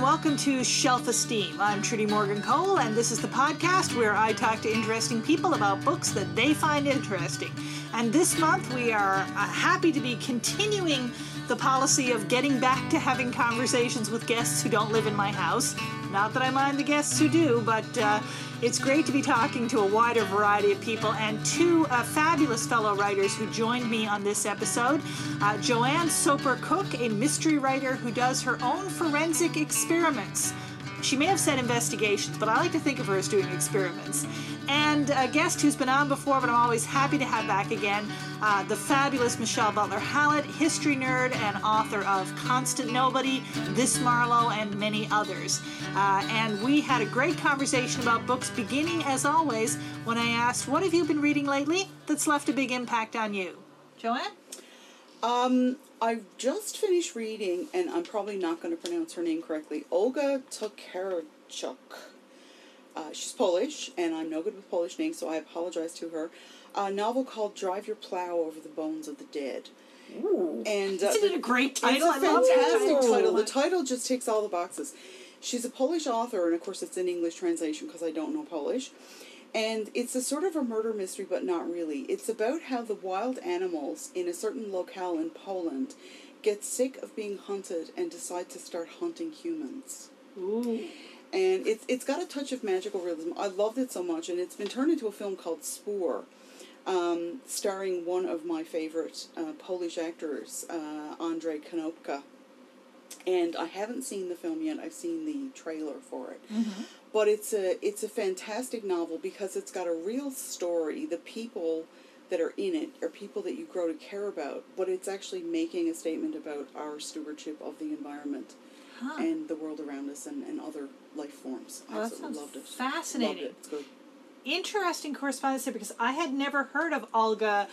and welcome to Shelf Esteem. I'm Trudy Morgan Cole, and this is the podcast where I talk to interesting people about books that they find interesting. And this month we are uh, happy to be continuing the policy of getting back to having conversations with guests who don't live in my house. Not that I mind the guests who do, but uh, it's great to be talking to a wider variety of people and two uh, fabulous fellow writers who joined me on this episode. Uh, JoAnne Soper Cook, a mystery writer who does her own forensic experiments. She may have said investigations, but I like to think of her as doing experiments. And a guest who's been on before, but I'm always happy to have back again, uh, the fabulous Michelle Butler Hallett, history nerd and author of Constant Nobody, This Marlowe, and many others. Uh, and we had a great conversation about books, beginning as always when I asked, What have you been reading lately that's left a big impact on you? JoAnne? Um, I've just finished reading, and I'm probably not going to pronounce her name correctly. Olga Tokarczuk. Uh, she's Polish, and I'm no good with Polish names, so I apologize to her. A novel called "Drive Your Plow Over the Bones of the Dead." Ooh. And uh, Isn't it a great title? It's a I fantastic title. title. The title just ticks all the boxes. She's a Polish author, and of course, it's in English translation because I don't know Polish. And it's a sort of a murder mystery, but not really. It's about how the wild animals in a certain locale in Poland get sick of being hunted and decide to start hunting humans. Ooh. And it's it's got a touch of magical realism. I loved it so much, and it's been turned into a film called Spoor, um, starring one of my favorite uh, Polish actors, uh, Andrzej Konopka. And I haven't seen the film yet. I've seen the trailer for it. But it's a it's a fantastic novel because it's got a real story. The people that are in it are people that you grow to care about, but it's actually making a statement about our stewardship of the environment Huh. and the world around us and, and other life forms. I absolutely loved it. fascinating. Loved it. It's good. Interesting correspondence there because I had never heard of Olga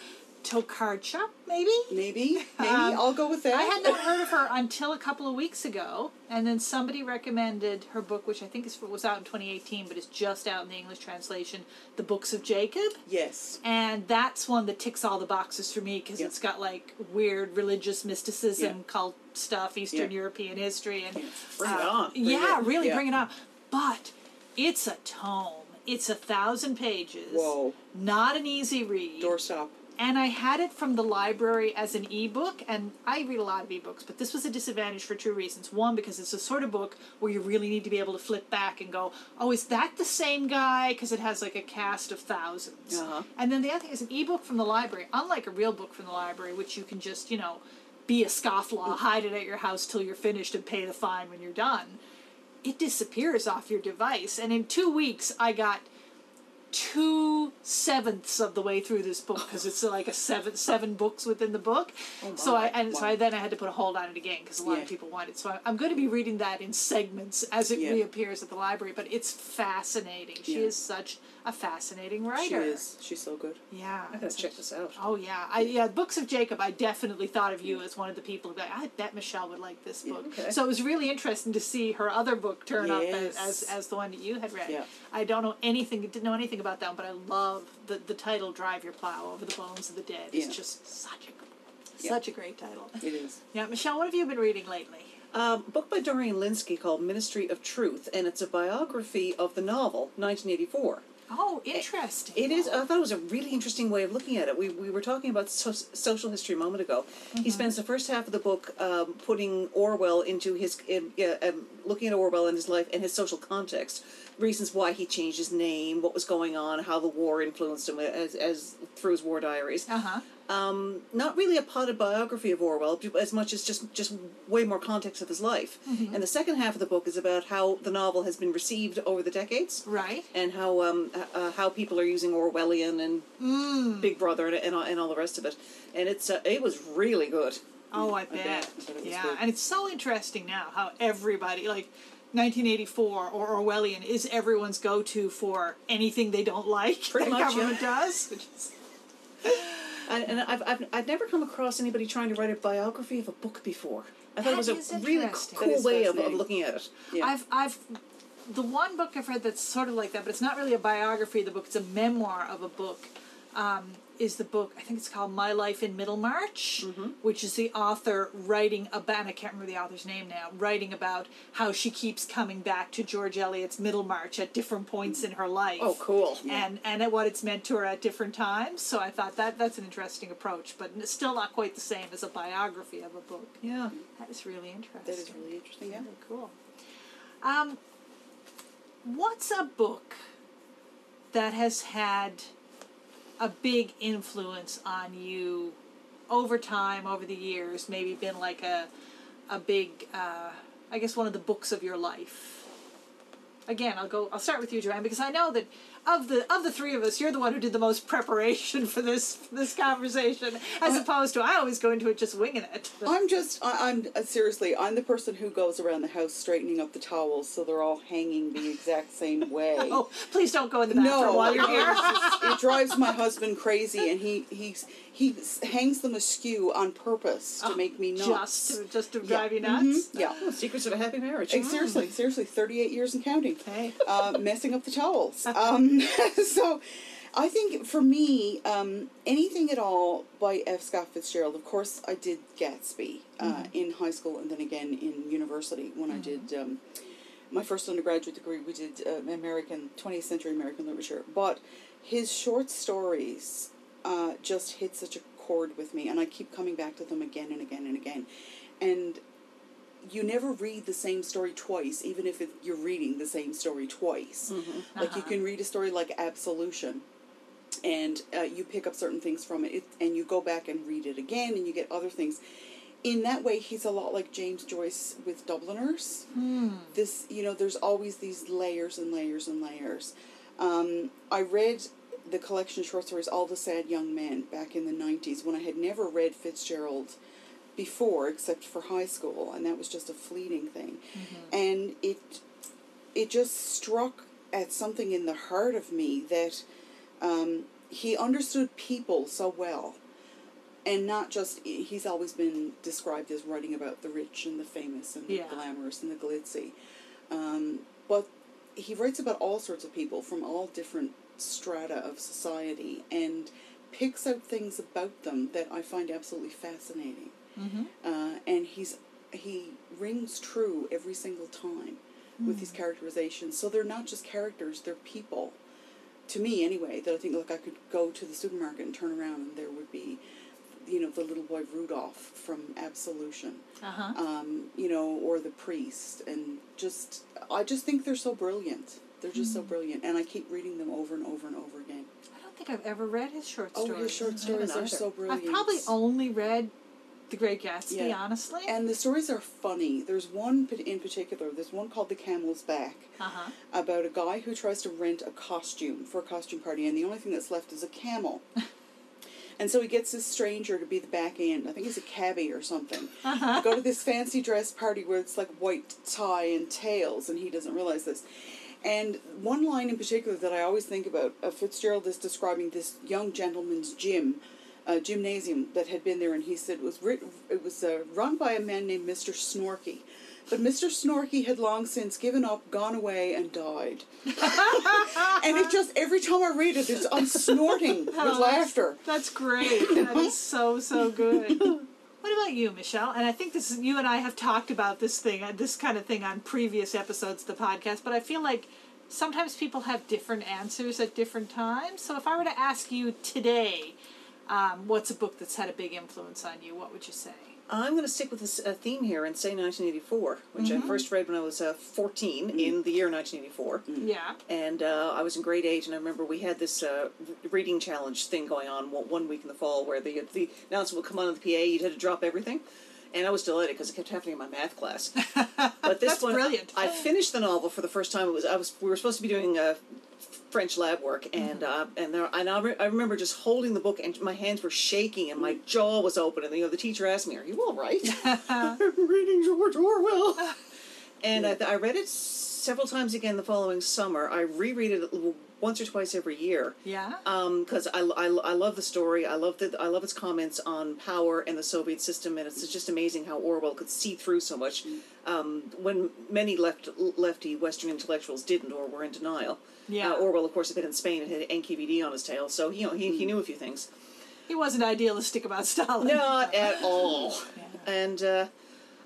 Tokarczuk, maybe? Maybe, maybe Um, I'll go with that. I had not heard of her until a couple of weeks ago, and then somebody recommended her book, which I think is was out in 2018, but it's just out in the English translation, "The Books of Jacob," yes. and that's one that ticks all the boxes for me because Yeah. it's got like weird religious mysticism, Yeah. cult stuff, Eastern Yeah. European history, and Bring it uh, on. Bring yeah, it. really Yeah. bring it on. But it's a tome. It's a thousand pages. Whoa. Not an easy read Doorstop. And I had it from the library as an ebook, and I read a lot of ebooks, but this was a disadvantage for two reasons. One, because it's the sort of book where you really need to be able to flip back and go, "Oh, is that the same guy?" Because it has like a cast of 1000s Uh-huh. And then the other thing is an ebook from the library, unlike a real book from the library, which you can just you know be a scofflaw, hide it at your house till you're finished, and pay the fine when you're done. It disappears off your device, and in two weeks, I got two sevenths of the way through this book because it's like a seven seven books within the book. Oh so I and so I then I had to put a hold on it again because a lot Yeah. of people want it. So I, I'm going to be reading that in segments as it Yeah. reappears at the library. But it's fascinating. She Yeah. is such a fascinating writer. She is. She's so good. Yeah. I gotta check this out. Oh yeah, I yeah. Books of Jacob. I definitely thought of you as one of the people who. I bet Michelle would like this book. okay. So it was really interesting to see her other book turn up as, as as the one that you had read. Yeah. I don't know anything. Didn't know anything about that one, but I love the the title "Drive Your Plow Over the Bones of the Dead." It's Yeah. just such a Yeah. such a great title. It is. Yeah, Michelle, what have you been reading lately? Um, book by Dorian Lynskey called Ministry of Truth, and it's a biography of the novel 1984. Oh, interesting. It is. I thought it was a really interesting way of looking at it. We, we were talking about so, social history a moment ago. He spends the first half of the book um, putting Orwell into his, in, uh, um, looking at Orwell and his life and his social context, reasons why he changed his name, what was going on, how the war influenced him as, as through his war diaries. Uh huh. Um, not really a potted biography of Orwell, as much as just just way more context of his life. And the second half of the book is about how the novel has been received over the decades, Right. and how um, uh, how people are using Orwellian and Mm. Big Brother and, and all- and all the rest of it. And it's uh, it was really good. Oh, I I bet. bet. I bet it was yeah, good. and it's so interesting now how everybody like 1984 or Orwellian is everyone's go-to for anything they don't like. Pretty the much, yeah. government does. Which And, and I've, I've I've never come across anybody trying to write a biography of a book before. I thought That it is was a really interesting. That cool is way of, of fascinating. looking at it. Yeah. I've I've the one book I've read that's sort of like that, but it's not really a biography of the book. It's a memoir of a book um, is the book. I think it's called My Life in Middlemarch, Mm-hmm. which is the author writing about. And I can't remember the author's name now. Writing about how she keeps coming back to George Eliot's Middlemarch at different points in her life. Oh, cool. And and at what it's meant to her at different times. So I thought that that's an interesting approach, but it's still not quite the same as a biography of a book. Yeah. That is really interesting. That is really interesting. Yeah. Very cool. Um, what's a book that has had a big influence on you over time, over the years? Maybe been like a a big, uh, I guess, one of the books of your life. Again, I'll go. I'll start with you, JoAnne, because I know that of the of the three of us, you're the one who did the most preparation for this for this conversation, as opposed to I always go into it just winging it. I'm just, I, I'm uh, seriously, I'm the person who goes around the house straightening up the towels so they're all hanging the exact same way. Oh, please don't go in the bathroom no, while you're here. just- it drives my husband crazy, and he he's, he hangs them askew on purpose to make me nuts. Oh, Just to, just to Yeah. drive you nuts. Mhm, Yeah. Oh, secrets of a happy marriage. Like, seriously, seriously, 38 years and counting. Okay. uh, messing up the towels. Um, so I think for me, um, anything at all by F. Scott Fitzgerald, of course, I did Gatsby uh, in high school and then again in university when I did um, my first undergraduate degree. We did uh, American, 20th century American literature. But his short stories uh, just hit such a chord with me, and I keep coming back to them again and again and again. And you never read the same story twice, even if it, you're reading the same story twice. Like you Uh-huh. can read a story like Absolution, and uh, you pick up certain things from it, it, and you go back and read it again, and you get other things. In that way, he's a lot like James Joyce with Dubliners. This, you know, there's always these layers and layers and layers. Um, I read the collection of short stories All the Sad Young Men back in the 90s when I had never read Fitzgerald before except for high school and that was just a fleeting thing and it it just struck at something in the heart of me that um, he understood people so well and not just he's always been described as writing about the rich and the famous and Yeah. the glamorous and the glitzy um, but he writes about all sorts of people from all different strata of society and picks out things about them that I find absolutely fascinating. Uh, and he's he rings true every single time with his characterizations. So they're not just characters; they're people. To me, anyway, that I think like I could go to the supermarket and turn around and there would be, you know, the little boy Rudolph from Absolution Uh-huh. um, you know, or the priest, and just I just think they're so brilliant. They're just so brilliant, and I keep reading them over and over and over again. I don't think I've ever read his short stories. Oh, his short stories are so brilliant. I've probably only read The Great Gatsby, Yeah. honestly. and the stories are funny. There's one in particular. There's one called The Camel's Back uh-huh. about a guy who tries to rent a costume for a costume party, and the only thing that's left is a camel. And so he gets this stranger to be the back end. I think he's a cabbie or something. Uh-huh. go to this fancy dress party where it's like white tie and tails, and he doesn't realize this. And one line in particular that I always think about, uh, Fitzgerald is describing this young gentleman's gym, uh, gymnasium that had been there, and he said it was writ- it was uh, run by a man named Mr. Snorky. But Mr. Snorky had long since given up, gone away, and died. and it just every time I read it, it's I'm snorting with Oh, that's- laughter. That's great. That is so so good. What about you, Michelle? And I think this is you and I have talked about this thing, uh, this kind of thing on previous episodes of the podcast. But I feel like sometimes people have different answers at different times. So if I were to ask you today, um, what's a book that's had a big influence on you? What would you say? I'm going to stick with this uh, theme here and say 1984, which I first read when I was uh, 14 in the year 1984. Yeah. And uh, I was in grade eight, and I remember we had this uh, reading challenge thing going on one, week in the fall where the the announcement would come on the PA, you'd had to drop everything. And I was delighted because it kept happening in my math class. But this That's one, brilliant. I finished the novel for the first time. It was I was we were supposed to be doing uh, French lab work, and uh, and there and I, re- I remember just holding the book, and my hands were shaking, and my jaw was open, and you know the teacher asked me, "Are you all right?" I'm reading George Orwell. And I, I read it several times again the following summer. I reread it once or twice every year. Yeah. because I, I, I love the story. I love the I love its comments on power and the Soviet system, and it's just amazing how Orwell could see through so much um, when many left lefty Western intellectuals didn't or were in denial. Yeah. Uh, Orwell, of course, had been in Spain and had NKVD on his tail, so he, you know he, he knew a few things. he wasn't idealistic about Stalin. Not at all. Yeah. And uh,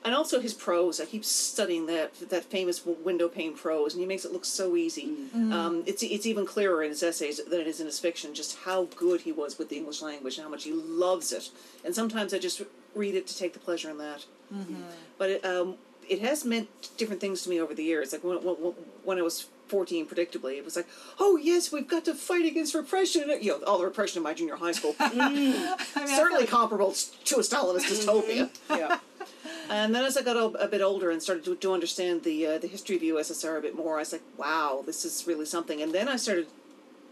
and also his prose. I keep studying that that famous window pane prose, and he makes it look so easy. Um, it's it's even clearer in his essays than it is in his fiction. Just how good he was with the English language and how much he loves it. And sometimes I just read it to take the pleasure in that. But it, um, it has meant different things to me over the years. Like when when, when I was. 14 predictably it was like oh yes we've got to fight against repression you know all the repression in my junior high school I mean, certainly like- comparable to a Stalinist dystopia. Yeah. And then as I got a, a bit older and started to, to understand the uh, the history of the USSR a bit more, I was like, wow, this is really something. And then I started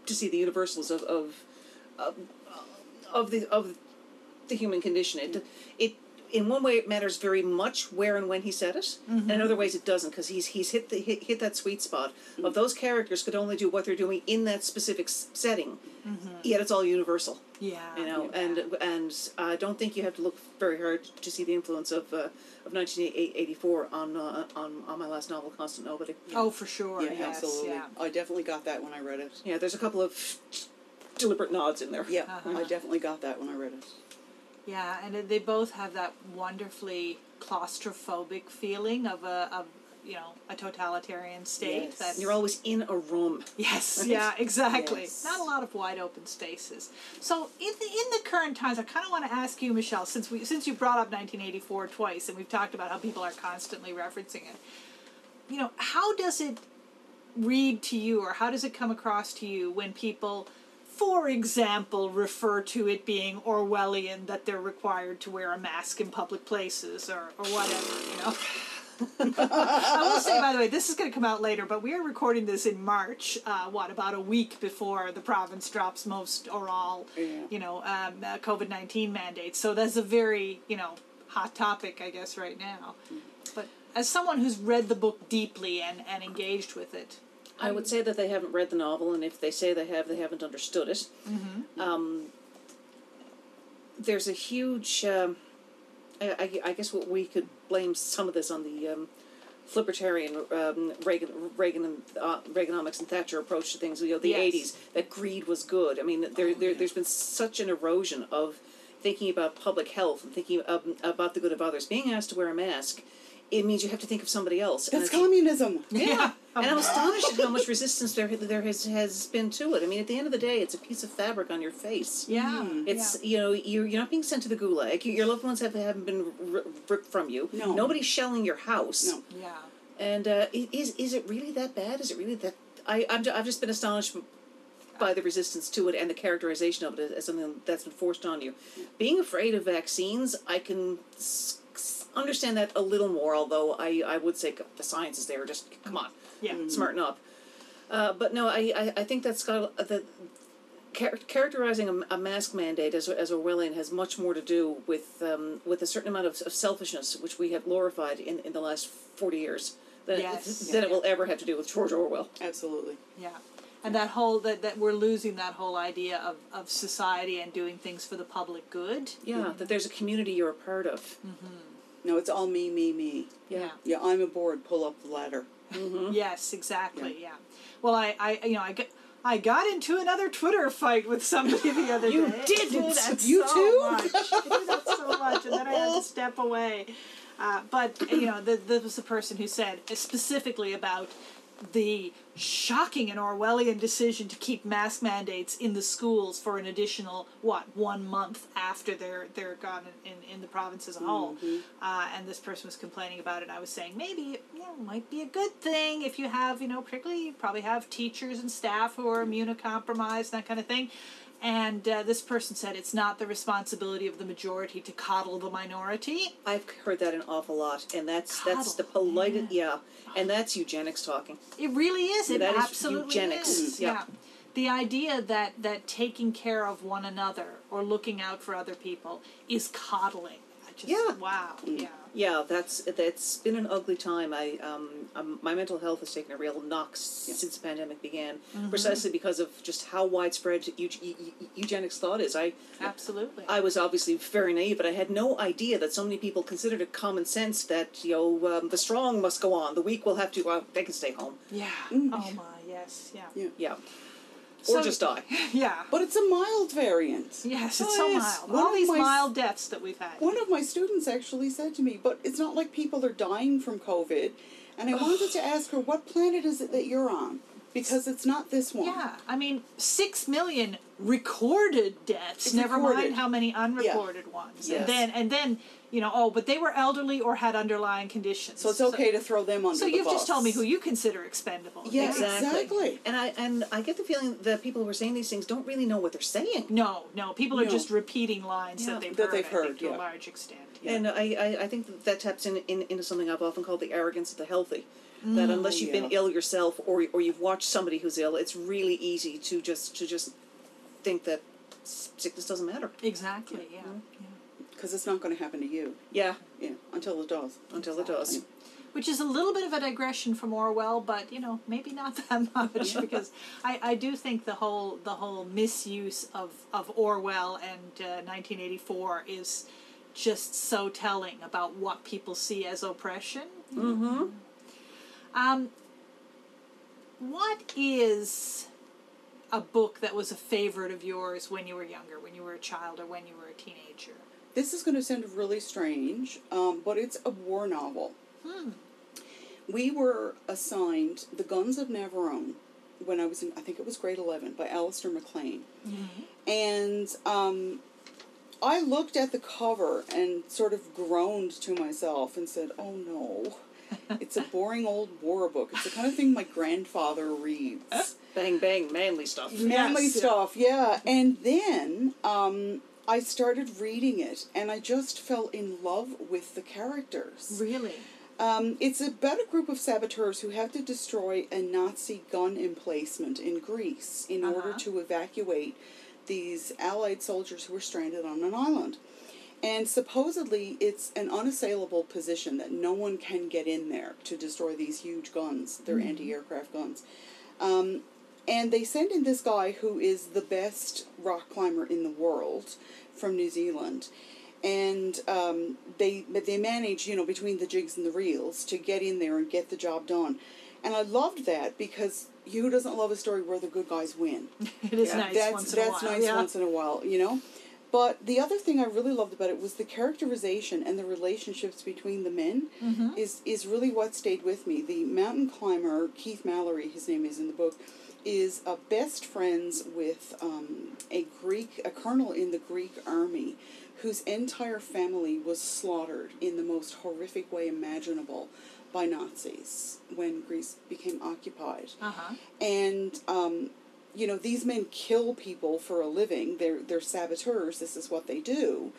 to see the universals of of of, of the of the human condition. It it in one way it matters very much where and when he said it, and in other ways it doesn't because he's he's hit the hit, hit that sweet spot of those characters could only do what they're doing in that specific s- setting, yet it's all universal yeah. you know, yeah. and and I don't think you have to look very hard to see the influence of uh, of 1984 on uh, on on my last novel, Constant Nobody. Oh, for sure. Yeah, yes, absolutely. Yeah. I definitely got that when I read it. Yeah, there's a couple of deliberate nods in there. Yeah, Uh-huh. I definitely got that when I read it. Yeah, and they both have that wonderfully claustrophobic feeling of a of you know a totalitarian state. Yes. That's You're always in a room. Yes, yeah, exactly. Yes. Not a lot of wide open spaces. So in the in the current times, I kind of want to ask you, Michelle, since we since you brought up 1984 twice, and we've talked about how people are constantly referencing it. You know, how does it read to you, or how does it come across to you when people, for example, refer to it being Orwellian that they're required to wear a mask in public places, or or whatever, you know? I will say, by the way, this is going to come out later, but we are recording this in March. Uh, what about a week before the province drops most or all, Yeah. you know, um, uh, COVID nineteen mandates? So that's a very, you know, hot topic, I guess, right now. But as someone who's read the book deeply and and engaged with it, I would say that they haven't read the novel, and if they say they have, they haven't understood it. Mm-hmm. Um, there's a huge. Um, I, I, I guess what we could blame some of this on the um, libertarian um, Reagan, Reagan, and, uh, Reaganomics and Thatcher approach to things. You know, the Yes. '80s that greed was good. I mean, there, there there's been such an erosion of thinking about public health and thinking of, about the good of others. Being asked to wear a mask, it means you have to think of somebody else. That's it's- communism. yeah, and I'm astonished at how much resistance there there has has been to it. I mean, at the end of the day, it's a piece of fabric on your face. yeah, It's yeah. you know you're you're not being sent to the gulag. Your loved ones have haven't been ripped from you. No. Nobody's shelling your house. No. yeah. And uh, is is it really that bad? Is it really that? I I'm, I've just been astonished by the resistance to it and the characterization of it as something that's been forced on you. Being afraid of vaccines, I can s- s- understand that a little more. Although I I would say the science is there. Just come on Yeah. smarten up. Uh, but no, I, I, I think that's got the char- characterizing a, a mask mandate as as Orwellian has much more to do with um, with a certain amount of, of selfishness which we have glorified in, in the last forty years than, Yes. than it will ever have to do with George Orwell. Absolutely. Yeah. And that whole that, that we're losing that whole idea of, of society and doing things for the public good. Yeah, that there's a community you're a part of. No, it's all me, me, me. Yeah. Yeah, I'm aboard. Pull up the ladder. Yes, exactly. Yeah. Well, I, I you know I got I got into another Twitter fight with somebody the other You day. didn't. I do that You so too? Much. I do that so much, and then I had to step away. Uh, but you know, the, this was the person who said specifically about the shocking and Orwellian decision to keep mask mandates in the schools for an additional what one month after they're they're gone in, in, in the province as a whole. Uh, and this person was complaining about it. and I was saying maybe it you know, might be a good thing if you have you know particularly you probably have teachers and staff who are immunocompromised that kind of thing. And uh, this person said it's not the responsibility of the majority to coddle the minority. I've heard that an awful lot, and that's that's the Coddle, polite yeah, and that's eugenics talking. It really is. It That is absolutely eugenics, is. yeah. The idea that that taking care of one another or looking out for other people is coddling. Just, Yeah. Wow. Yeah. Yeah, that's that's been an ugly time. I um, um my mental health has taken a real knock Yeah. since the pandemic began, Mm-hmm. precisely because of just how widespread eu- eu- eu- eugenics thought is. I Absolutely. I was obviously very naive, but I had no idea that so many people considered it common sense that you know um, the strong must go on, the weak will have to. Well, they can stay home. yeah. Mm. Oh my. Yes. Yeah. Yeah. Yeah, So- or just die. Yeah. But it's a mild variant. Yes, it's so mild. One All of these my- mild deaths that we've had. One of my students actually said to me, but it's not like people are dying from COVID. And I wanted to ask her, what planet is it that you're on? Because it's not this one. Yeah, I mean, six million recorded deaths. Never Recorded. mind how many unrecorded ones. Yes. And then, and then, you know, oh, but they were elderly or had underlying conditions. So it's okay to throw them under So the you've bus. just told me who you consider expendable. Yeah. Exactly. Exactly. And I and I get the feeling that people who are saying these things don't really know what they're saying. No, no, people are just repeating lines Yeah. that they've That heard. they've I think, heard, to a large extent. Yeah. And I, I, I think that, that taps in, in into something I've often called the arrogance of the healthy. That mm. unless you've been ill yourself or or you've watched somebody who's ill, it's really easy to just to just think that sickness doesn't matter. Exactly. Yeah. yeah. Because it's not going to happen to you. Yeah, Yeah, until it does. until it does. Which is a little bit of a digression from Orwell, but you know maybe not that much because I, I do think the whole the whole misuse of, of Orwell and uh, 1984 is just so telling about what people see as oppression. Mm-hmm. Um, what is a book that was a favorite of yours when you were younger, when you were a child, or when you were a teenager? This is going to sound really strange, um, but it's a war novel. Hmm. We were assigned The Guns of Navarone when I was in, I think it was grade 11, by Alistair MacLean. And um, I looked at the cover and sort of groaned to myself and said, oh no. It's a boring old war book. It's the kind of thing my grandfather reads. Bang bang, manly stuff. manly Yes, stuff yeah and then um, i started reading it and i just fell in love with the characters Really? um, it's about a group of saboteurs who have to destroy a nazi gun emplacement in greece in order Uh-huh. to evacuate these allied soldiers who were stranded on an island and supposedly it's an unassailable position that no one can get in there to destroy these huge guns they're anti-aircraft guns um, and they send in this guy who is the best rock climber in the world from New Zealand. And um, they but they manage, you know, between the jigs and the reels to get in there and get the job done. And I loved that because who doesn't love a story where the good guys win? It is Yeah, nice that's once in that's a while. nice yeah. once in a while, you know. But the other thing I really loved about it was the characterization and the relationships between the men Mm-hmm. is is really what stayed with me. The mountain climber Keith Mallory, his name is in the book, is uh, best friends with um, a Greek, a colonel in the Greek army, whose entire family was slaughtered in the most horrific way imaginable by Nazis when Greece became occupied. Uh-huh. and um, you know these men kill people for a living. They're they're saboteurs. This is what they do.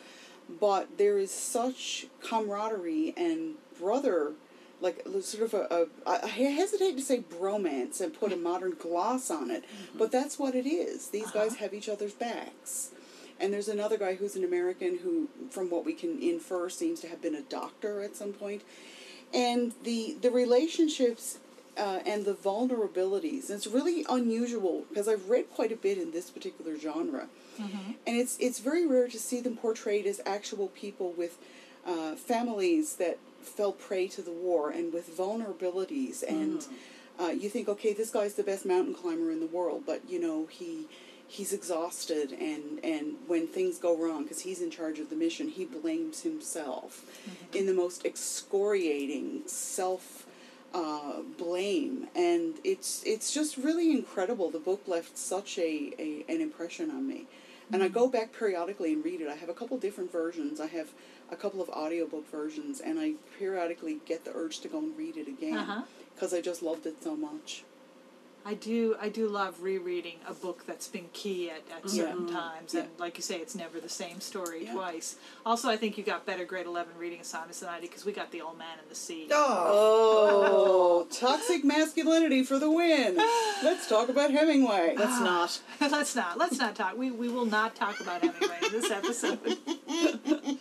But there is such camaraderie and brother like sort of a, a I hesitate to say bromance and put a modern gloss on it but that's what it is. These guys have each other's backs. And there's another guy who's an American who, from what we can infer, seems to have been a doctor at some point. And the the relationships uh, and the vulnerabilities. It's really unusual because I've read quite a bit in this particular genre, and it's it's very rare to see them portrayed as actual people with uh, families that fell prey to the war and with vulnerabilities. And uh, you think, okay, this guy's the best mountain climber in the world, but you know he he's exhausted and and when things go wrong because he's in charge of the mission he blames himself in the most excoriating self uh, blame. And it's it's just really incredible. The book left such a, a an impression on me. And i go back periodically and read it. I have a couple different versions. I have a couple of audiobook versions and i periodically get the urge to go and read it again Uh-huh. because i just loved it so much I do I do love rereading a book that's been key at, at certain times, and like you say, it's never the same story Yeah. twice. Also, I think you got better grade eleven reading assignments than I did because we got the Old Man in the Sea. Oh, toxic masculinity for the win. Let's talk about Hemingway. Let's not. let's not let's not talk. We we will not talk about Hemingway in this episode.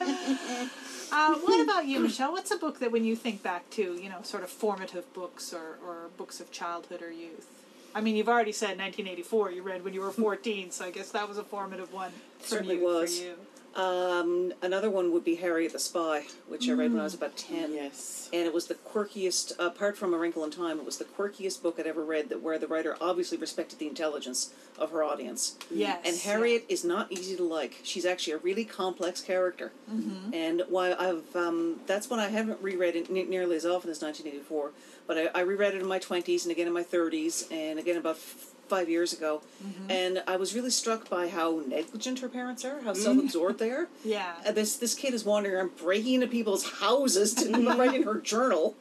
Uh, what about you, Michelle? What's a book that when you think back to, you know, sort of formative books or, or books of childhood or youth? I mean, you've already said 1984 you read when you were 14, so I guess that was a formative one from Certainly you, was. for you. Um, another one would be Harriet the Spy, which I read when I was about ten. Yes. And it was the quirkiest, apart from A Wrinkle in Time, it was the quirkiest book I'd ever read. That where the writer obviously respected the intelligence of her audience. Yes. And Harriet is not easy to like. She's actually a really complex character. Mm-hmm. And while I've, um, that's one I haven't reread in, ne- nearly as often as 1984. But I, I reread it in my 20s and again in my 30s and again about f- five years ago. And I was really struck by how negligent her parents are, how self-absorbed they are. Yeah. Uh, this this kid is wandering around breaking into people's houses to write in her journal.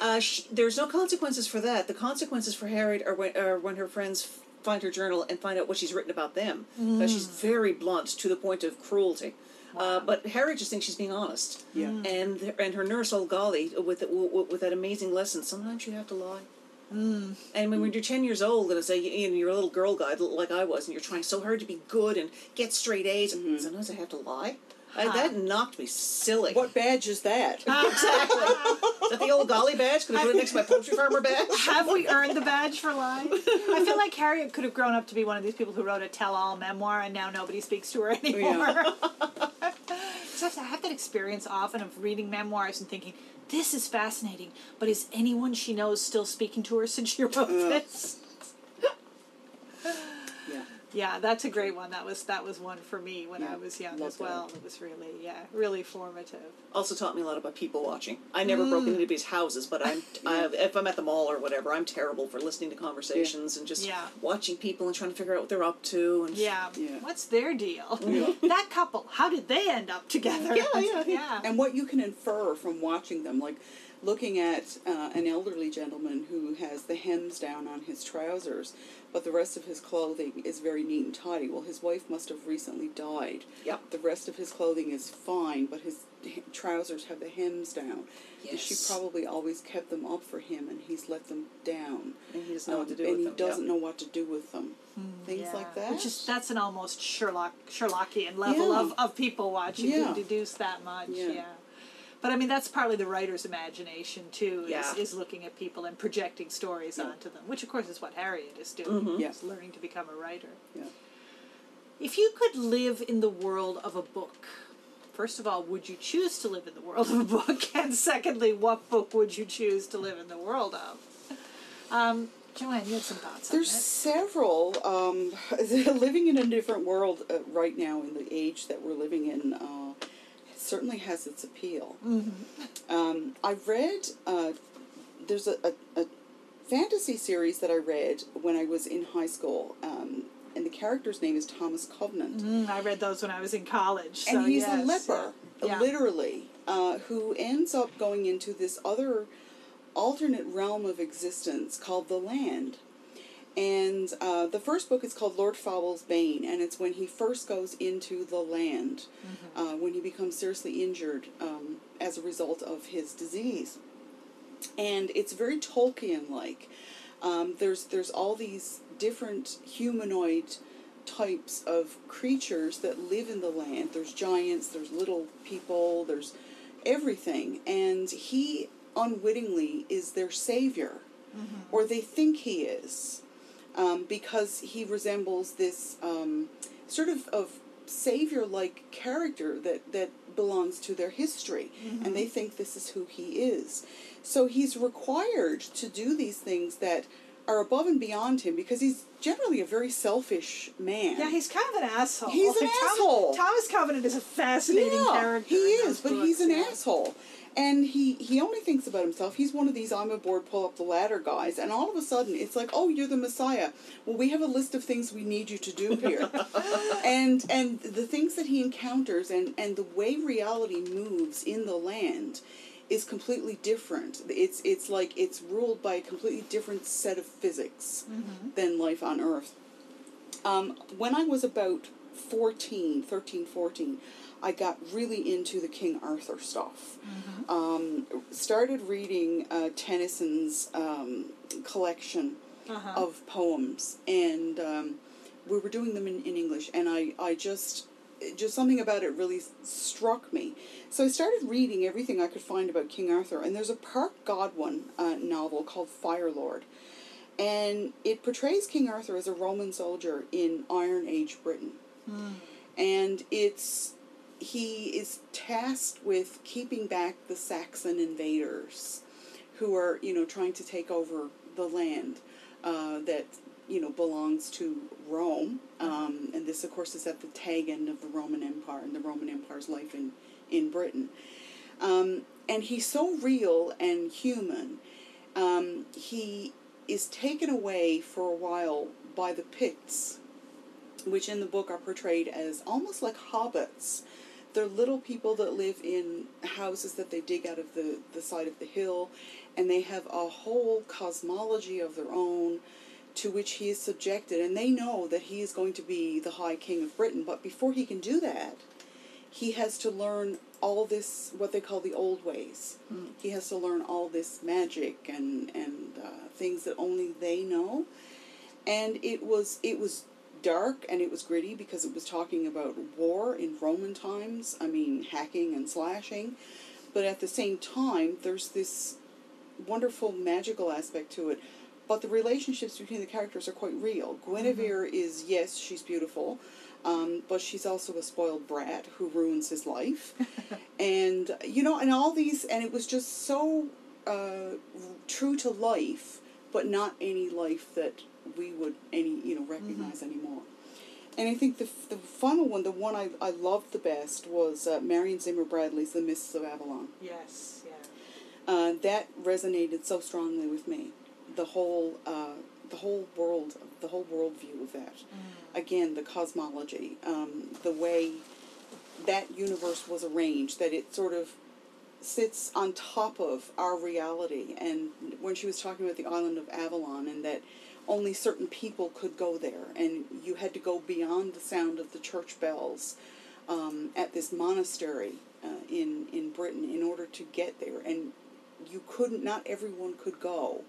Uh, she, there's no consequences for that. The consequences for Harriet are when, are when her friends find her journal and find out what she's written about them. Uh, she's very blunt to the point of cruelty. Uh, but Harriet just thinks she's being honest. Yeah. Hmm. And and her nurse, Ole Golly, with with, with that amazing lesson. Sometimes you have to lie. Hmm. And when, when you're 10 years old and it's a, you know, you're a little girl guy like I was, and you're trying so hard to be good and get straight A's, and mm-hmm. sometimes I have to lie. I, that knocked me silly. What badge is that? Exactly. is that the Ole Golly badge? Can I put it next to my poultry farmer badge? Have we earned the badge for lying? I feel like Harriet could have grown up to be one of these people who wrote a tell-all memoir, and now nobody speaks to her anymore. So I have that experience often of reading memoirs and thinking, "This is fascinating," but is anyone she knows still speaking to her since she wrote this? Yeah. Yeah, that's a great one. That was that was one for me when Yeah, I was young as well. It was really yeah, really formative. Also taught me a lot about people watching. I never broke into anybody's houses, but I'm I, if I'm at the mall or whatever, I'm terrible for listening to conversations and just Yeah. watching people and trying to figure out what they're up to. And Yeah. Yeah. What's their deal? Yeah. that couple, how did they end up together? Yeah, yeah, yeah. and what you can infer from watching them, like looking at uh, an elderly gentleman who has the hems down on his trousers, but the rest of his clothing is very neat and tidy. Well, his wife must have recently died. Yep. The rest of his clothing is fine, but his trousers have the hems down. And She probably always kept them up for him, and he's let them down. And he doesn't know what to do um, and with he them, yeah. doesn't know what to do with them. Mm, Things Yeah. like that. Which is that's an almost Sherlock Sherlockian level Yeah. of, of people watching Yeah. to deduce that much. Yeah. Yeah. But I mean that's partly the writer's imagination too, is, Yeah. is looking at people and projecting stories onto them. Which of course is what Harriet is doing. Mm-hmm. Yeah. Learning to become a writer. yeah. If you could live in the world of a book, first of all, would you choose to live in the world of a book? And secondly, what book would you choose to live in the world of? Um, JoAnne, you had some thoughts There's on several. Um, living in a different world uh, right now in the age that we're living in uh, certainly has its appeal. Um, I read, uh, there's a, a, a fantasy series that I read when I was in high school, um, and the character's name is Thomas Covenant. Mm, I read those when I was in college. So and he's yes, a leper, yeah. literally, uh, who ends up going into this other alternate realm of existence called the land. And uh, the first book is called Lord Fowl's Bane, and it's when he first goes into the land, uh, when he becomes seriously injured um, as a result of his disease. And it's very Tolkien like. Um, there's there's all these different humanoid types of creatures that live in the land. There's giants, there's little people, there's everything. And he unwittingly is their savior, or they think he is, um, because he resembles this um, sort of, of savior like character that, that belongs to their history, and they think this is who he is. So he's required to do these things that are above and beyond him because he's generally a very selfish man. Yeah, he's kind of an asshole. He's an Thomas, asshole. Thomas Covenant is a fascinating yeah, character. he is, but he's an yeah. asshole. And he, he only thinks about himself. He's one of these I'm aboard, pull up the ladder guys. And all of a sudden, it's like, oh, you're the Messiah. Well, we have a list of things we need you to do here. and and the things that he encounters and, and the way reality moves in the land is completely different. It's it's like it's ruled by a completely different set of physics than life on Earth. Um, when I was about 14, 13, 14, I got really into the King Arthur stuff. Um, started reading uh, Tennyson's um, collection Uh-huh. of poems, and um, we were doing them in, in English, and I, I just just something about it really struck me. So I started reading everything I could find about King Arthur, and there's a Parke Godwin uh, novel called Fire Lord, and it portrays King Arthur as a Roman soldier in Iron Age Britain, and it's he is tasked with keeping back the Saxon invaders, who are you know trying to take over the land uh, that you know belongs to Rome, um, and this of course is at the tag end of the Roman Empire and the Roman Empire's life in in Britain. Um, and he's so real and human. Um, he is taken away for a while by the Picts, which in the book are portrayed as almost like hobbits. They're little people that live in houses that they dig out of the, the side of the hill, and they have a whole cosmology of their own to which he is subjected. And they know that he is going to be the High King of Britain, but before he can do that, he has to learn all this what they call the old ways. He has to learn all this magic and and uh, things that only they know. And it was it was dark and it was gritty because it was talking about war in Roman times. I mean, hacking and slashing, but at the same time, there's this wonderful magical aspect to it. But the relationships between the characters are quite real. Guinevere is yes, she's beautiful, um, but she's also a spoiled brat who ruins his life, and you know, and all these, and it was just so uh, true to life, but not any life that we would any you know recognize anymore. And I think the the final one, the one I, I loved the best was uh, Marion Zimmer Bradley's The Mists of Avalon Yes, yeah. uh, that resonated so strongly with me. The whole, uh, the whole world, the whole worldview of that. Again, the cosmology, um, the way that universe was arranged, that it sort of sits on top of our reality. And when she was talking about the island of Avalon, and that only certain people could go there, and you had to go beyond the sound of the church bells um, at this monastery uh, in in Britain in order to get there, and you couldn't. Not everyone could go.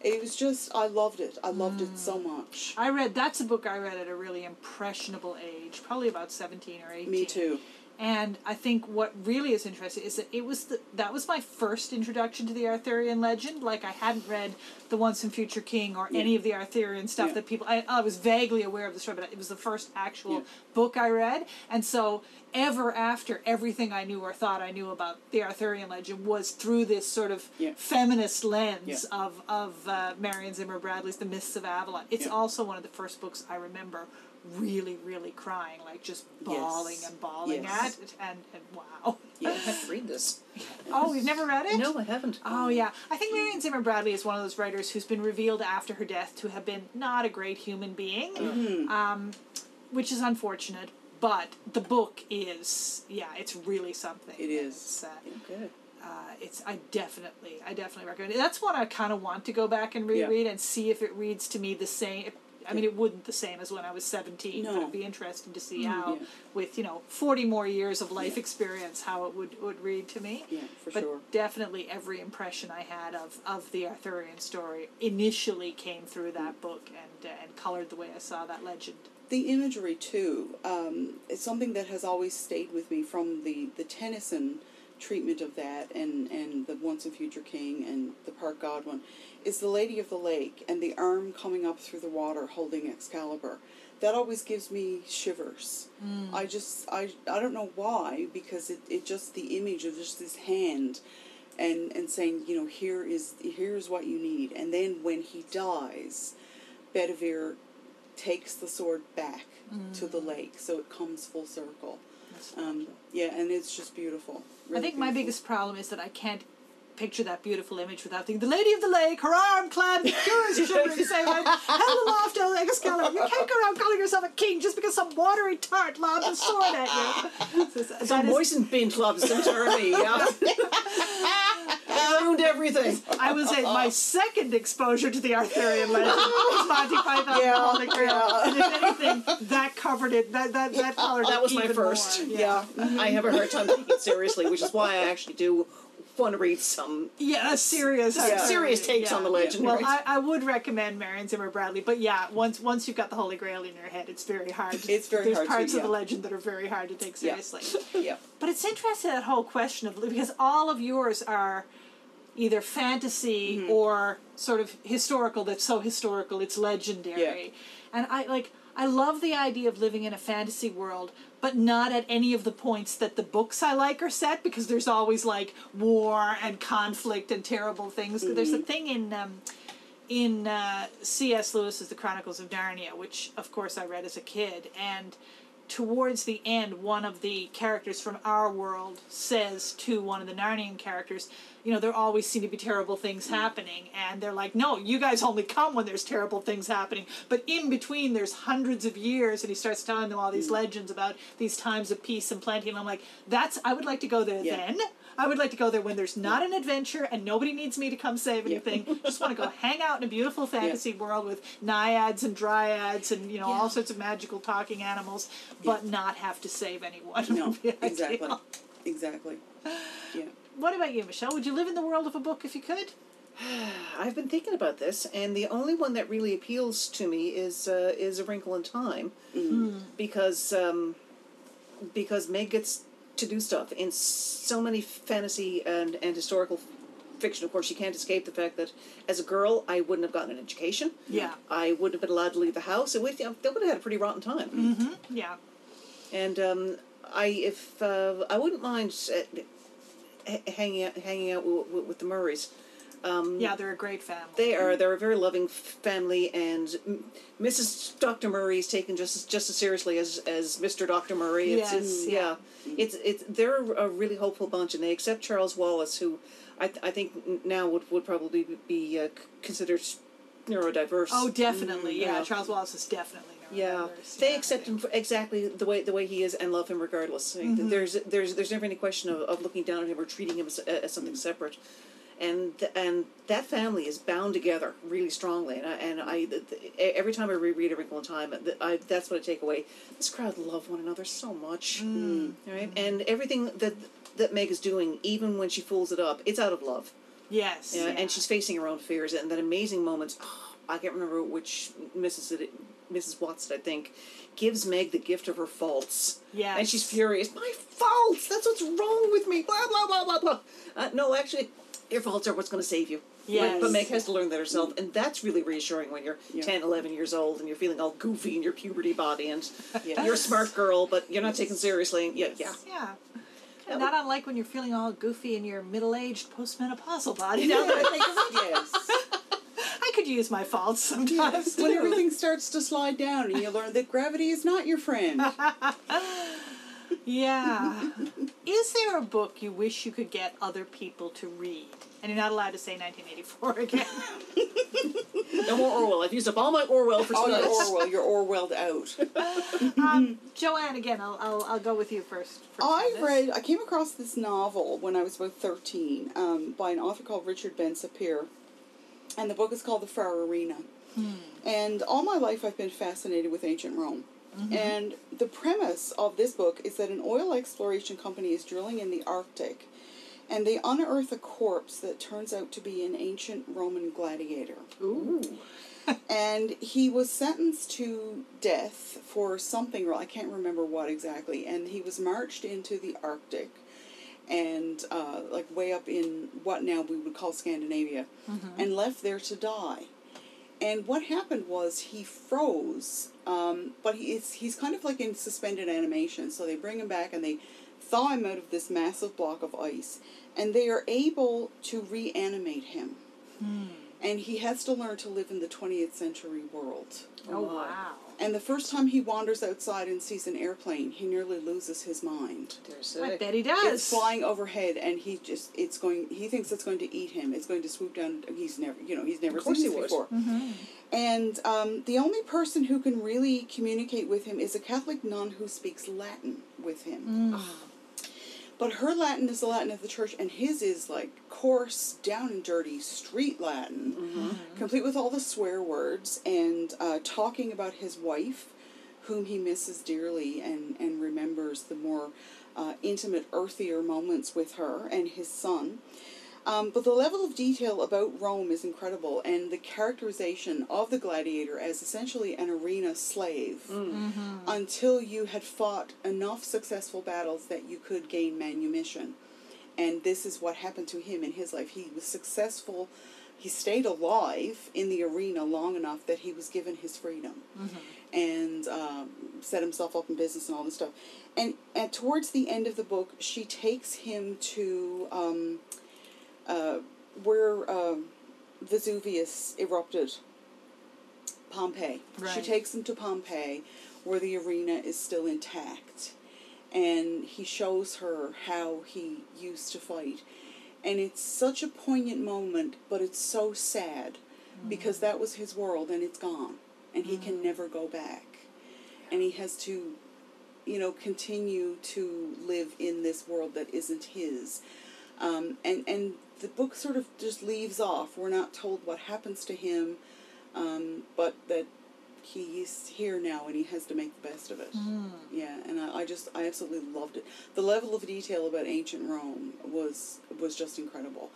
It was just I loved it. I loved it so much. I read that's a book I read at a really impressionable age, probably about seventeen or eighteen. Me too. And I think what really is interesting is that it was the that was my first introduction to the Arthurian legend. Like I hadn't read the Once and Future King or any of the Arthurian stuff Yeah. that people. I, I was vaguely aware of the story, but it was the first actual Yeah. book I read. And so ever after, everything I knew or thought I knew about the Arthurian legend was through this sort of Yeah. feminist lens Yeah. of of uh, Marion Zimmer Bradley's The Mists of Avalon. It's Yeah. also one of the first books I remember really, really crying, like just bawling Yes. and bawling Yes. at, and, and wow. To read this. Oh, you've never read it? No, I haven't. Oh yeah, I think Marion Zimmer Bradley is one of those writers who's been revealed after her death to have been not a great human being, Mm-hmm. um, which is unfortunate. But the book is, yeah, it's really something. It is. It's, uh, Okay. uh, it's I definitely, I definitely recommend it. That's one I kind of want to go back and reread and see if it reads to me the same. I mean, it wouldn't the same as when I was seventeen, but No. it'd be interesting to see how, yeah. with you know, forty more years of life Yeah. experience, how it would would read to me Yeah, for but sure. definitely every impression I had of, of the Arthurian story initially came through Mm. that book and uh, and colored the way I saw that legend. The imagery too um, is something that has always stayed with me from the the Tennyson treatment of that and and the Once and Future King and the Parke Godwin is the Lady of the Lake and the arm coming up through the water holding Excalibur. That always gives me shivers. Hmm. I just I I don't know why because it, it just the image of just this hand and and saying you know here is here's what you need and then when he dies Bedivere takes the sword back to the hmm. lake so it comes full circle um, yeah and it's just beautiful I really think my biggest problem is that I can't picture that beautiful image without thinking the Lady of the Lake, her arm clad in purest shimmering samite, held aloft on Excalibur. You can't go around calling yourself a king just because some watery tart lobbed a sword at you. So that Some is- moistened bean clubs don't. Yeah. I ruined everything. I would say my second exposure to the Arthurian legend was Monty Python Yeah, and the Holy Grail. yeah. And if anything, that covered it. That that that colored That it was my even first. more. yeah mm-hmm. I have a hard time taking it seriously, which is why I actually do want to read some Yeah, a serious, Yeah. serious takes on the legend. Well. I, I would recommend Marion Zimmer Bradley, but yeah, once once you've got the Holy Grail in your head, it's very hard. To, It's very there's hard to- parts of yeah. the legend that are very hard to take Yeah. seriously. Yeah. But it's interesting that whole question of because all of yours are either fantasy Mm-hmm. or sort of historical. That's so historical, it's legendary. And I like I love the idea of living in a fantasy world, but not at any of the points that the books I like are set because there's always like war and conflict and terrible things. There's Mm-hmm. a thing in um, in uh, C.S. Lewis's The Chronicles of Narnia, which of course I read as a kid, and towards the end, one of the characters from our world says to one of the Narnian characters, you know, there always seem to be terrible things happening, and they're like, no, you guys only come when there's terrible things happening, but in between there's hundreds of years, and he starts telling them all these mm. legends about these times of peace and plenty, and I'm like, that's, I would like to go there Yeah. then. I would like to go there when there's not an adventure and nobody needs me to come save Yeah. anything. Just want to go hang out in a beautiful fantasy world with naiads and dryads and you know all sorts of magical talking animals, but not have to save anyone. No, exactly. ideal. Exactly. Yeah. What about you, Michelle? Would you live in the world of a book if you could? I've been thinking about this, and the only one that really appeals to me is uh, is A Wrinkle in Time, because um, because Meg gets to do stuff in so many fantasy and and historical fiction. Of course, you can't escape the fact that as a girl, I wouldn't have gotten an education. Yeah. I wouldn't have been allowed to leave the house. It would, they would have had a pretty rotten time. Yeah. And um, I, if uh, I wouldn't mind uh, h- hanging out, hanging out with, with, the Murrays. Yeah, they're a great family. They are. They're a very loving family, and Mrs. Doctor Murray is taken just as, just as seriously as, as Mr. Doctor Murray. It's, it's, yeah. yeah. It's it's they're a really hopeful bunch, and they accept Charles Wallace, who I th- I think now would would probably be uh, considered neurodiverse. oh, definitely. yeah. yeah. Charles Wallace is definitely Yeah, they accept him for exactly the way the way he is and love him regardless. Like, mm-hmm. There's there's there's never any question of, of looking down on him or treating him as, as something separate, and and that family is bound together really strongly. And I, and I every time I reread A Wrinkle in Time, I, that's what I take away. This crowd love one another so much, mm. mm-hmm. right? And everything that that Meg is doing, even when she fools it up, it's out of love. Yes. Yeah, yeah. and she's facing her own fears and that amazing moment. Oh, I can't remember which Mrs. it, Mrs. Whatsit, I think, gives Meg the gift of her faults. Yeah. And she's furious. My faults. That's what's wrong with me. Blah blah blah blah blah. Uh, no, actually, your faults are what's going to save you. Yes. But, Meg has to learn that herself, and that's really reassuring when you're Yeah. 10, 11 years old and you're feeling all goofy in your puberty body, and Yes. you're a smart girl, but you're not taken seriously. Yeah, yeah. Yeah. And not unlike when you're feeling all goofy in your middle-aged postmenopausal body. Now yes. I could use my faults sometimes. when too. everything starts to slide down and you learn that gravity is not your friend. Yeah. Is there a book you wish you could get other people to read? And you're not allowed to say 1984 again. No more Orwell. I've used up all my Orwell for Oh, tonight. you're Orwell. You're Orwelled out. um, JoAnne, again, I'll, I'll, I'll go with you first. first I read, I came across this novel when I was about 13 um, by an author called Richard Ben Sapir. And the book is called The Far Arena. Hmm. And all my life I've been fascinated with ancient Rome. Mm-hmm. And the premise of this book is that an oil exploration company is drilling in the Arctic and they unearth a corpse that turns out to be an ancient Roman gladiator. Ooh. and he was sentenced to death for something i can't remember what exactly and he was marched into the arctic and uh, like way up in what now we would call scandinavia and left there to die and what happened was he froze um, but he is, he's kind of like in suspended animation so they bring him back and they thaw him out of this massive block of ice and they are able to reanimate him and he has to learn to live in the 20th century world. Oh, wow. And the first time he wanders outside and sees an airplane, he nearly loses his mind. There's I bet he does. It's flying overhead, and he just it's going. He thinks it's going to eat him. It's going to swoop down. He's never, you know, he's never Of course seen he this would. before. Mm-hmm. And um, the only person who can really communicate with him is a Catholic nun who speaks Latin with him. Mm. Ah, But her Latin is the Latin of the church, and his is like coarse, down and dirty street Latin, complete with all the swear words and uh, talking about his wife, whom he misses dearly and, and remembers the more uh, intimate, earthier moments with her, and his son. Um, but the level of detail about Rome is incredible, and the characterization of the gladiator as essentially an arena slave until you had fought enough successful battles that you could gain manumission. And this is what happened to him in his life. He was successful. He stayed alive in the arena long enough that he was given his freedom and um, set himself up in business and all this stuff. And, and towards the end of the book, she takes him to um, uh, where um Vesuvius erupted, Pompeii. She takes him to Pompeii, where the arena is still intact, and he shows her how he used to fight. And it's such a poignant moment, but it's so sad because that was his world and it's gone, and he can never go back. And he has to, you know, continue to live in this world that isn't his. Um, and, and the book sort of just leaves off. We're not told what happens to him, um, but that he's here now and he has to make the best of it. Yeah, and I, I just I absolutely loved it. The level of detail about ancient Rome was was just incredible,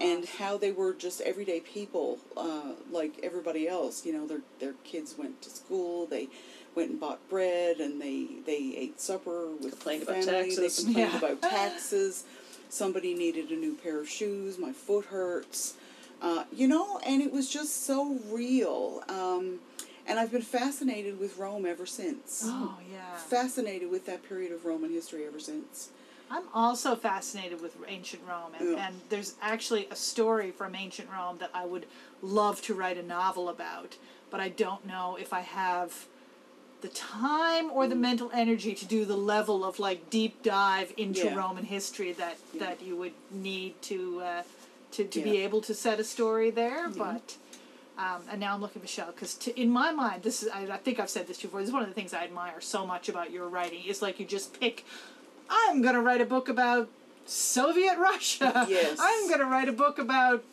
and how they were just everyday people uh, like everybody else. You know, their their kids went to school. They went and bought bread, and they they ate supper with Complained about taxes. They complained Yeah. about taxes. Somebody needed a new pair of shoes. My foot hurts. Uh, you know, and it was just so real. Um, and I've been fascinated with Rome ever since Oh yeah. fascinated with that period of Roman history ever since. I'm also fascinated with ancient Rome, and, Yeah. and there's actually a story from ancient Rome that I would love to write a novel about, but I don't know if I have the time or the mental energy to do the level of like deep dive into Yeah. Roman history that Yeah. that you would need to uh, to to be able to set a story there, but. Um, and now I'm looking at Michelle because in my mind, this is I, I think I've said this before. This is one of the things I admire so much about your writing. Is like you just pick. I'm gonna write a book about Soviet Russia. Yes. I'm gonna write a book about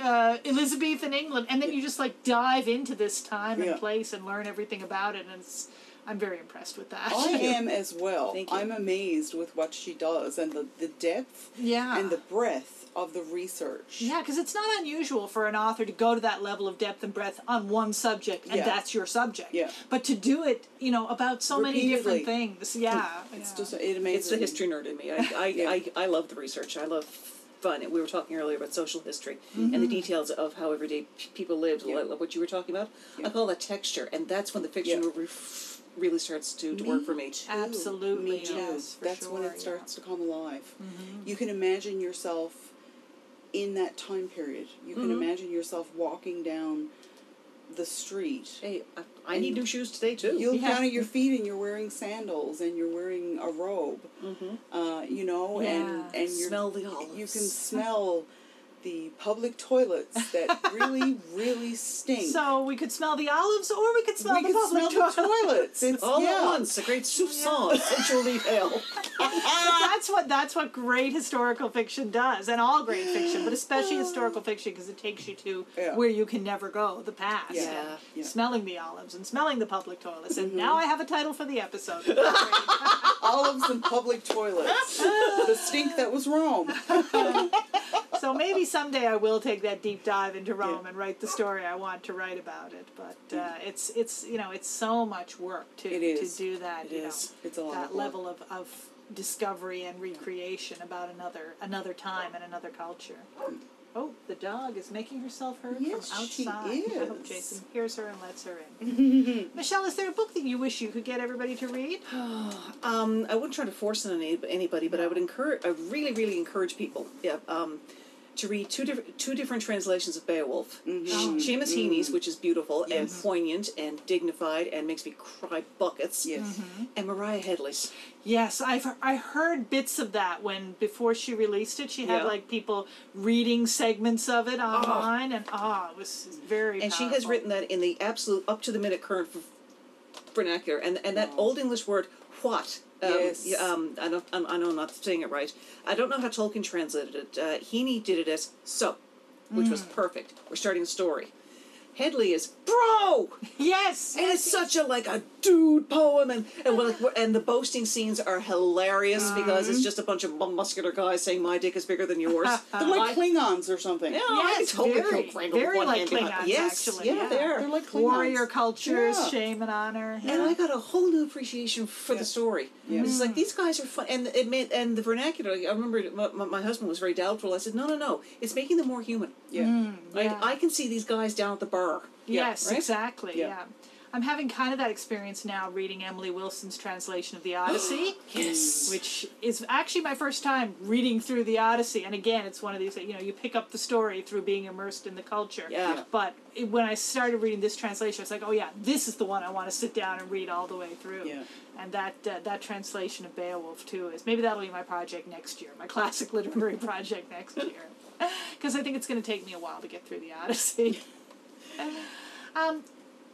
uh, Elizabethan England, and then you just like dive into this time and Yeah. place and learn everything about it, and it's, I'm very impressed with that. I am as well. Thank you. I'm amazed with what she does and the, the depth yeah. and the breadth of the research. Yeah, because it's not unusual for an author to go to that level of depth and breadth on one subject, and Yeah. that's your subject. Yeah. But to do it, you know, about so many different things, yeah. It's yeah. just it amazes It's the history nerd in me. I, I, Yeah. I, I love the research. I love fun. We were talking earlier about social history and the details of how everyday p- people lived, Mm-hmm. Yeah. like what you were talking about. Yeah. I call that texture, and that's when the fiction Yeah. re- really starts to, to work for me. too. Absolutely, Me too. yes, for That's when it starts to come alive. Mm-hmm. You can imagine yourself in that time period. You can Mm-hmm. imagine yourself walking down the street. Hey, I, I need new shoes today too. You look Yeah. down at your feet and you're wearing sandals and you're wearing a robe. Uh, you know, and Yeah. and you're, Smell the olives. You can smell the public toilets that really, really stink. So we could smell the olives, or we could smell we the can public smell the toilet. toilets. It's all yeah. at once. A great soupçon, sensual detail. But that's what that's what great historical fiction does, and all great fiction, but especially historical fiction because it takes you to Yeah. where you can never go, the past. Yeah. and Yeah. Mm-hmm. Smelling the olives and smelling the public toilets, and now I have a title for the episode. Olives and public toilets. the stink that was Rome. so maybe someday I will take that deep dive into Rome Yeah. and write the story I want to write about it. But uh, it's it's you know it's so much work to is. to do that. It you is. know It's a lot that of level of, of discovery and recreation about another another time and another culture. Oh, the dog is making herself heard Yes, from she outside. I hope. Jason hears her and lets her in. Michelle, is there a book that you wish you could get everybody to read? Um, I wouldn't try to force it on anybody, but I would encourage. I really, really encourage people. Yeah. Um, to read two different two different translations of Beowulf. Mm-hmm. Sh- Seamus Heaney's, which is beautiful and poignant and dignified and makes me cry buckets. Yes. Mm-hmm. And Maria Headley's. Yes, I've I heard bits of that when before she released it. She had Yeah. Oh. like people reading segments of it online, and ah, it was very. And she has written that in the absolute up to the minute current vernacular, and and that Wow. old English word what. Um, Yes. Um, I don't. I'm, I know I'm not saying it right. I don't know how Tolkien translated it. Uh, Heaney did it as so, which was perfect. We're starting a story. Headley is bro, Yes, and it's such a like a dude poem and and we're like we're, and the boasting scenes are hilarious because it's um. just a bunch of muscular guys saying my dick is bigger than yours. They're like I- Klingons or something. Yeah, I Yes, totally very, kill Kringle very like hand behind- Klingons, Yes, actually. yeah, yeah. they are. They're like Klingons. warrior cultures, Yeah. shame and honor. And. I got a whole new appreciation for Yeah. the story. Yeah. It's like mm. these guys are fun, and it made and the vernacular. I remember my, my, my husband was very doubtful. I said, "No, no, no! It's making them more human. Yeah. Mm, right? yeah. I can see these guys down at the bar. Yes, right? exactly. Yeah. Yeah. I'm having kind of that experience now reading Emily Wilson's translation of the Odyssey. Yes. Which is actually my first time reading through the Odyssey, and again, it's one of these that you know you pick up the story through being immersed in the culture. Yeah. Yeah. But it, when I started reading this translation, I was like, oh yeah, this is the one I want to sit down and read all the way through. Yeah. And that uh, that translation of Beowulf too is maybe that'll be my project next year, my classic literary project next year, because I think it's going to take me a while to get through the Odyssey. um,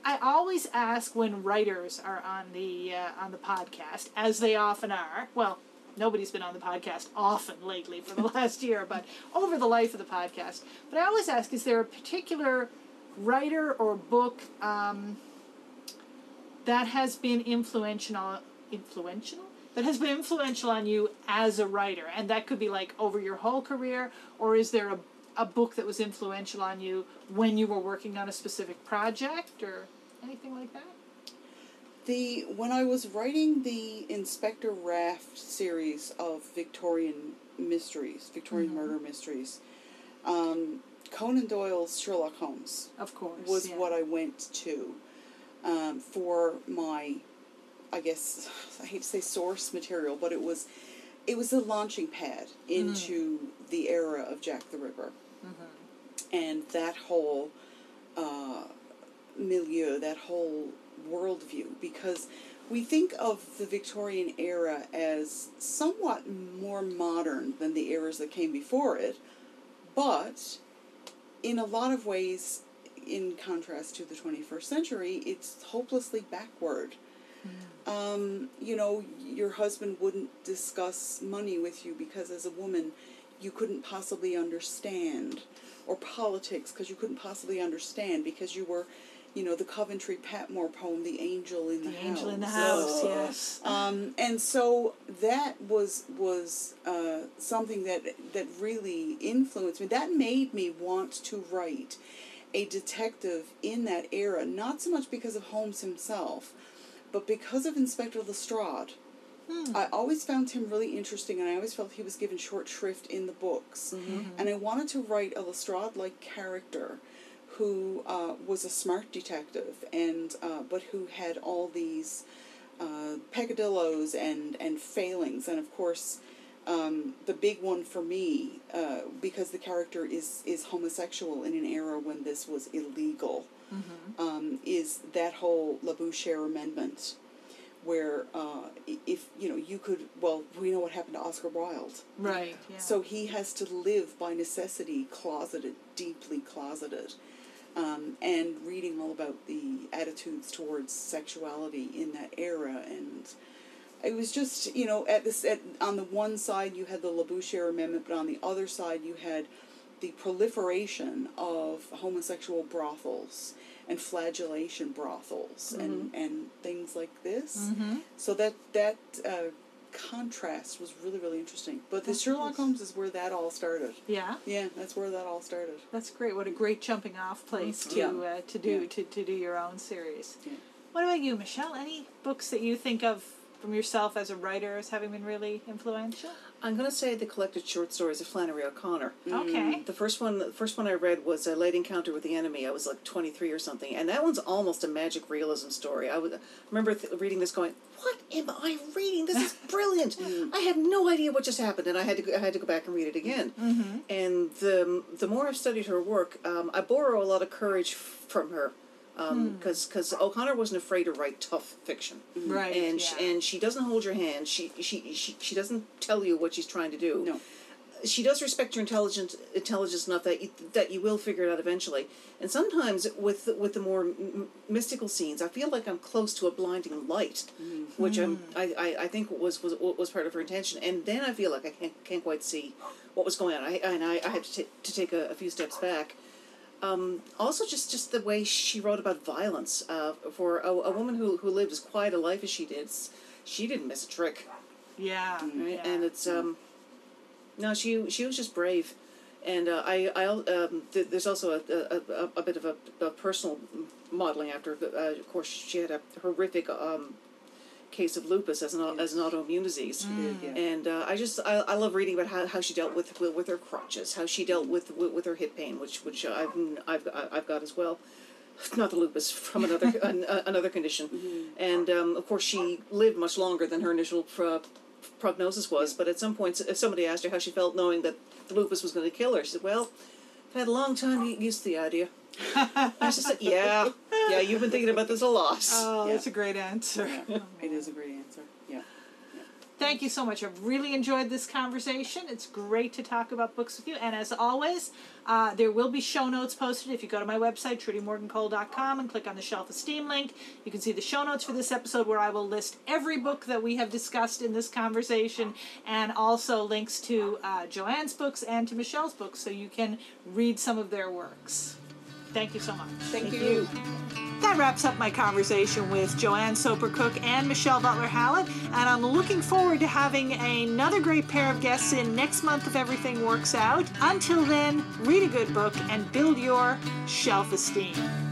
I always ask when writers are on the uh, on the podcast, as they often are. Well, nobody's been on the podcast often lately for the last year, but over the life of the podcast. But I always ask: Is there a particular writer or book um, that has been influential? Influential? That has been influential on you as a writer, and that could be like over your whole career, or is there a a book that was influential on you when you were working on a specific project or anything like that? The when I was writing the Inspector Raft series of Victorian mysteries, Victorian murder mysteries, um, Conan Doyle's Sherlock Holmes Of course. was yeah. what I went to um, for my, I guess I hate to say source material, but it was, it was the launching pad into the era of Jack the Ripper, and that whole uh, milieu, that whole worldview, because we think of the Victorian era as somewhat more modern than the eras that came before it, but in a lot of ways, in contrast to the 21st century, it's hopelessly backward. Um, you know, your husband wouldn't discuss money with you because as a woman, you couldn't possibly understand, or politics because you couldn't possibly understand because you were, you know, the Coventry Patmore poem, "The Angel in the, The House." Angel in the House, Ugh. yes. Um, and so that was was uh, something that that really influenced me. That made me want to write a detective in that era, not so much because of Holmes himself, but because of Inspector Lestrade. I always found him really interesting, and I always felt he was given short shrift in the books. And I wanted to write a Lestrade-like character who uh, was a smart detective, and uh, but who had all these uh, peccadillos and and failings, and of course. Um, the big one for me, uh, because the character is is homosexual in an era when this was illegal, um, is that whole Labouchere amendment, where uh, if you know you could well we know what happened to Oscar Wilde, Right. Yeah. so he has to live by necessity, closeted, deeply closeted. Um, and reading all about the attitudes towards sexuality in that era, and it was just you know at this at on the one side you had the Labouchere Amendment, but on the other side you had the proliferation of homosexual brothels and flagellation brothels and, and things like this. So that that uh, contrast was really really interesting. But the That's Sherlock. Holmes is where that all started. yeah. Yeah, that's where that all started. That's great. What a great jumping off place to Yeah. uh, to do Yeah. to, to do your own series. Yeah. What about you, Michelle? Any books that you think of from yourself as a writer as having been really influential? I'm going to say the collected short stories of Flannery O'Connor. Okay. The first one, the first one I read was a late encounter with the enemy. I was like 23 or something, and that one's almost a magic realism story. I was, I remember th- reading this, going, "What am I reading? This is brilliant! I have no idea what just happened," and I had to, go, I had to go back and read it again. Mm-hmm. And the the more I've studied her work, um, I borrow a lot of courage from her. Um, hmm. Because because O'Connor wasn't afraid to write tough fiction, Right, And yeah. and she doesn't hold your hand. She, she she she doesn't tell you what she's trying to do No. she does respect your intelligence intelligence enough that you, that you will figure it out eventually. And sometimes with with the more m- mystical scenes, I feel like I'm close to a blinding light, mm-hmm. which I'm, hmm. I, I I think was was was part of her intention. And then I feel like I can't can't quite see what was going on. I and I, I had to, ta- to take a, a few steps back. Um, also, just just the way she wrote about violence uh, for a, a woman who who lived as quiet a life as she did. She didn't miss a trick, Yeah. right? yeah. And it's um, no, she she was just brave. And uh, I, I, um, th- there's also a, a, a, a bit of a, a personal modeling after. Uh, of course, she had a horrific um, case of lupus as an au- as an autoimmune disease. yeah. And uh, I just I, I love reading about how, how she dealt with, with her crutches, how she dealt with with, with her hip pain, which which I've I've I've got as well. Not the lupus from another an, uh, another condition, and um, of course she lived much longer than her initial pro- prognosis was. But at some point, if somebody asked her how she felt knowing that the lupus was going to kill her, she said, "Well, I've had a long time to get used to the idea." I just said, "Yeah, yeah, you've been thinking about this a lot." Oh, Yeah. that's a great answer. It is a great answer. Yeah. Thank you so much. I've really enjoyed this conversation. It's great to talk about books with you. And as always, uh, there will be show notes posted. If you go to my website, trudymorgancole.com, and click on the Shelf Esteem link, you can see the show notes for this episode where I will list every book that we have discussed in this conversation and also links to uh, JoAnne's books and to Michelle's books so you can read some of their works. Thank you so much. Thank, you. That wraps up my conversation with JoAnne Soper Cook and Michelle Butler Hallett, and I'm looking forward to having another great pair of guests in next month if everything works out. Until then, read a good book and build your shelf esteem.